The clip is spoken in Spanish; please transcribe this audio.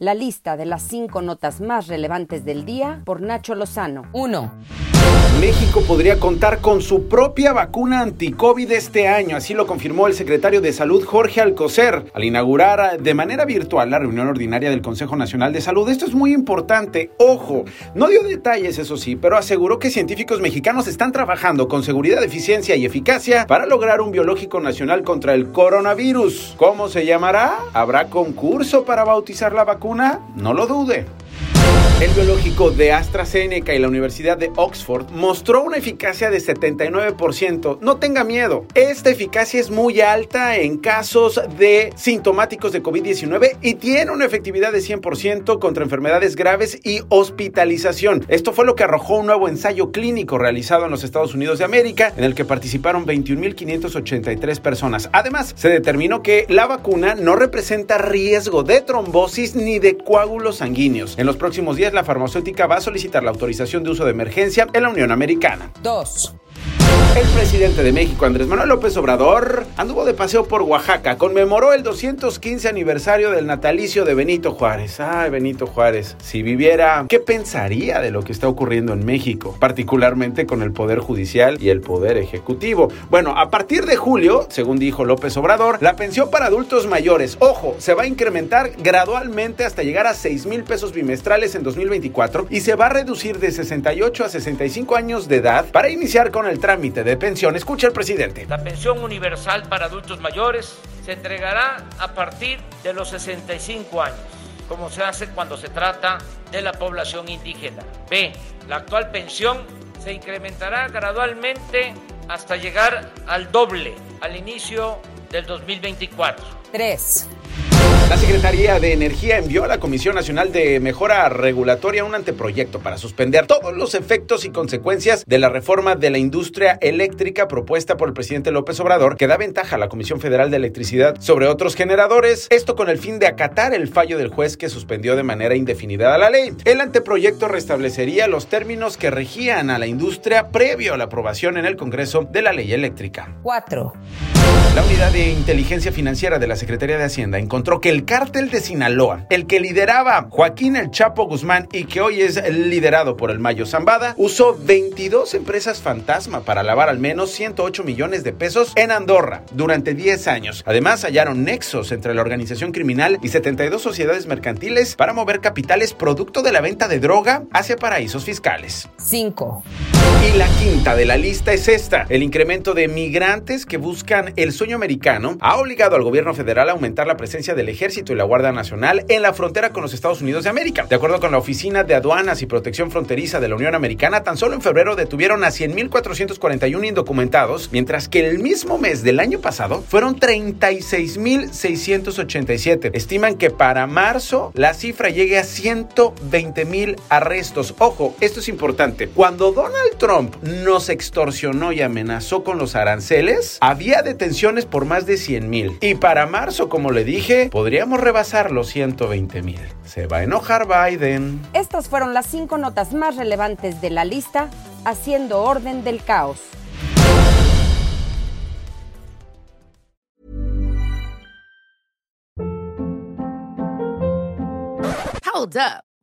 La lista de las cinco notas más relevantes del día por Nacho Lozano. 1. México podría contar con su propia vacuna anti-COVID este año, así lo confirmó el secretario de Salud Jorge Alcocer al inaugurar de manera virtual la reunión ordinaria del Consejo Nacional de Salud. Esto es muy importante, ojo, no dio detalles eso sí, pero aseguró que científicos mexicanos están trabajando con seguridad, eficiencia y eficacia para lograr un biológico nacional contra el coronavirus. ¿Cómo se llamará? ¿Habrá concurso para bautizar la vacuna? No lo dude. El biológico de AstraZeneca y la Universidad de Oxford mostró una eficacia de 79%. No tenga miedo, esta eficacia es muy alta en casos de sintomáticos de COVID-19 y tiene una efectividad de 100% contra enfermedades graves y hospitalización. Esto fue lo que arrojó un nuevo ensayo clínico realizado en los Estados Unidos de América, en el que participaron 21.583 personas. Además, se determinó que la vacuna no representa riesgo de trombosis ni de coágulos sanguíneos. En los próximos días, la farmacéutica va a solicitar la autorización de uso de emergencia en la Unión Americana. 2. El presidente de México, Andrés Manuel López Obrador, anduvo de paseo por Oaxaca, conmemoró el 215 aniversario del natalicio de Benito Juárez. Ay, Benito Juárez, si viviera, ¿qué pensaría de lo que está ocurriendo en México? Particularmente con el Poder Judicial y el Poder Ejecutivo. Bueno, a partir de julio, según dijo López Obrador, la pensión para adultos mayores, ojo, se va a incrementar gradualmente hasta llegar a 6 mil pesos bimestrales en 2024 y se va a reducir de 68 a 65 años de edad para iniciar con el trámite de pensión. Escucha el presidente. La pensión universal para adultos mayores se entregará a partir de los 65 años, como se hace cuando se trata de la población indígena. B. La actual pensión se incrementará gradualmente hasta llegar al doble al inicio del 2024. 3. La Secretaría de Energía envió a la Comisión Nacional de Mejora Regulatoria un anteproyecto para suspender todos los efectos y consecuencias de la reforma de la industria eléctrica propuesta por el presidente López Obrador, que da ventaja a la Comisión Federal de Electricidad sobre otros generadores, esto con el fin de acatar el fallo del juez que suspendió de manera indefinida la ley. El anteproyecto restablecería los términos que regían a la industria previo a la aprobación en el Congreso de la ley eléctrica. 4. La unidad de inteligencia financiera de la Secretaría de Hacienda encontró que el cártel de Sinaloa, el que lideraba Joaquín El Chapo Guzmán y que hoy es liderado por el Mayo Zambada, usó 22 empresas fantasma para lavar al menos 108 millones de pesos en Andorra durante 10 años. Además, hallaron nexos entre la organización criminal y 72 sociedades mercantiles para mover capitales producto de la venta de droga hacia paraísos fiscales. 5. Y la quinta de la lista es esta. El incremento de migrantes que buscan el sueño americano ha obligado al gobierno federal a aumentar la presencia del ejército y la Guardia Nacional en la frontera con los Estados Unidos de América. De acuerdo con la Oficina de Aduanas y Protección Fronteriza de la Unión Americana, tan solo en febrero detuvieron a 100.441 indocumentados, mientras que el mismo mes del año pasado fueron 36.687. Estiman que para marzo la cifra llegue a 120.000 arrestos. Ojo, esto es importante. Cuando Donald Trump nos extorsionó y amenazó con los aranceles, había detenciones por más de 100.000. Y para marzo, como le dije, podríamos rebasar los 120.000. Se va a enojar Biden. Estas fueron las cinco notas más relevantes de la lista, haciendo orden del caos. Hold up.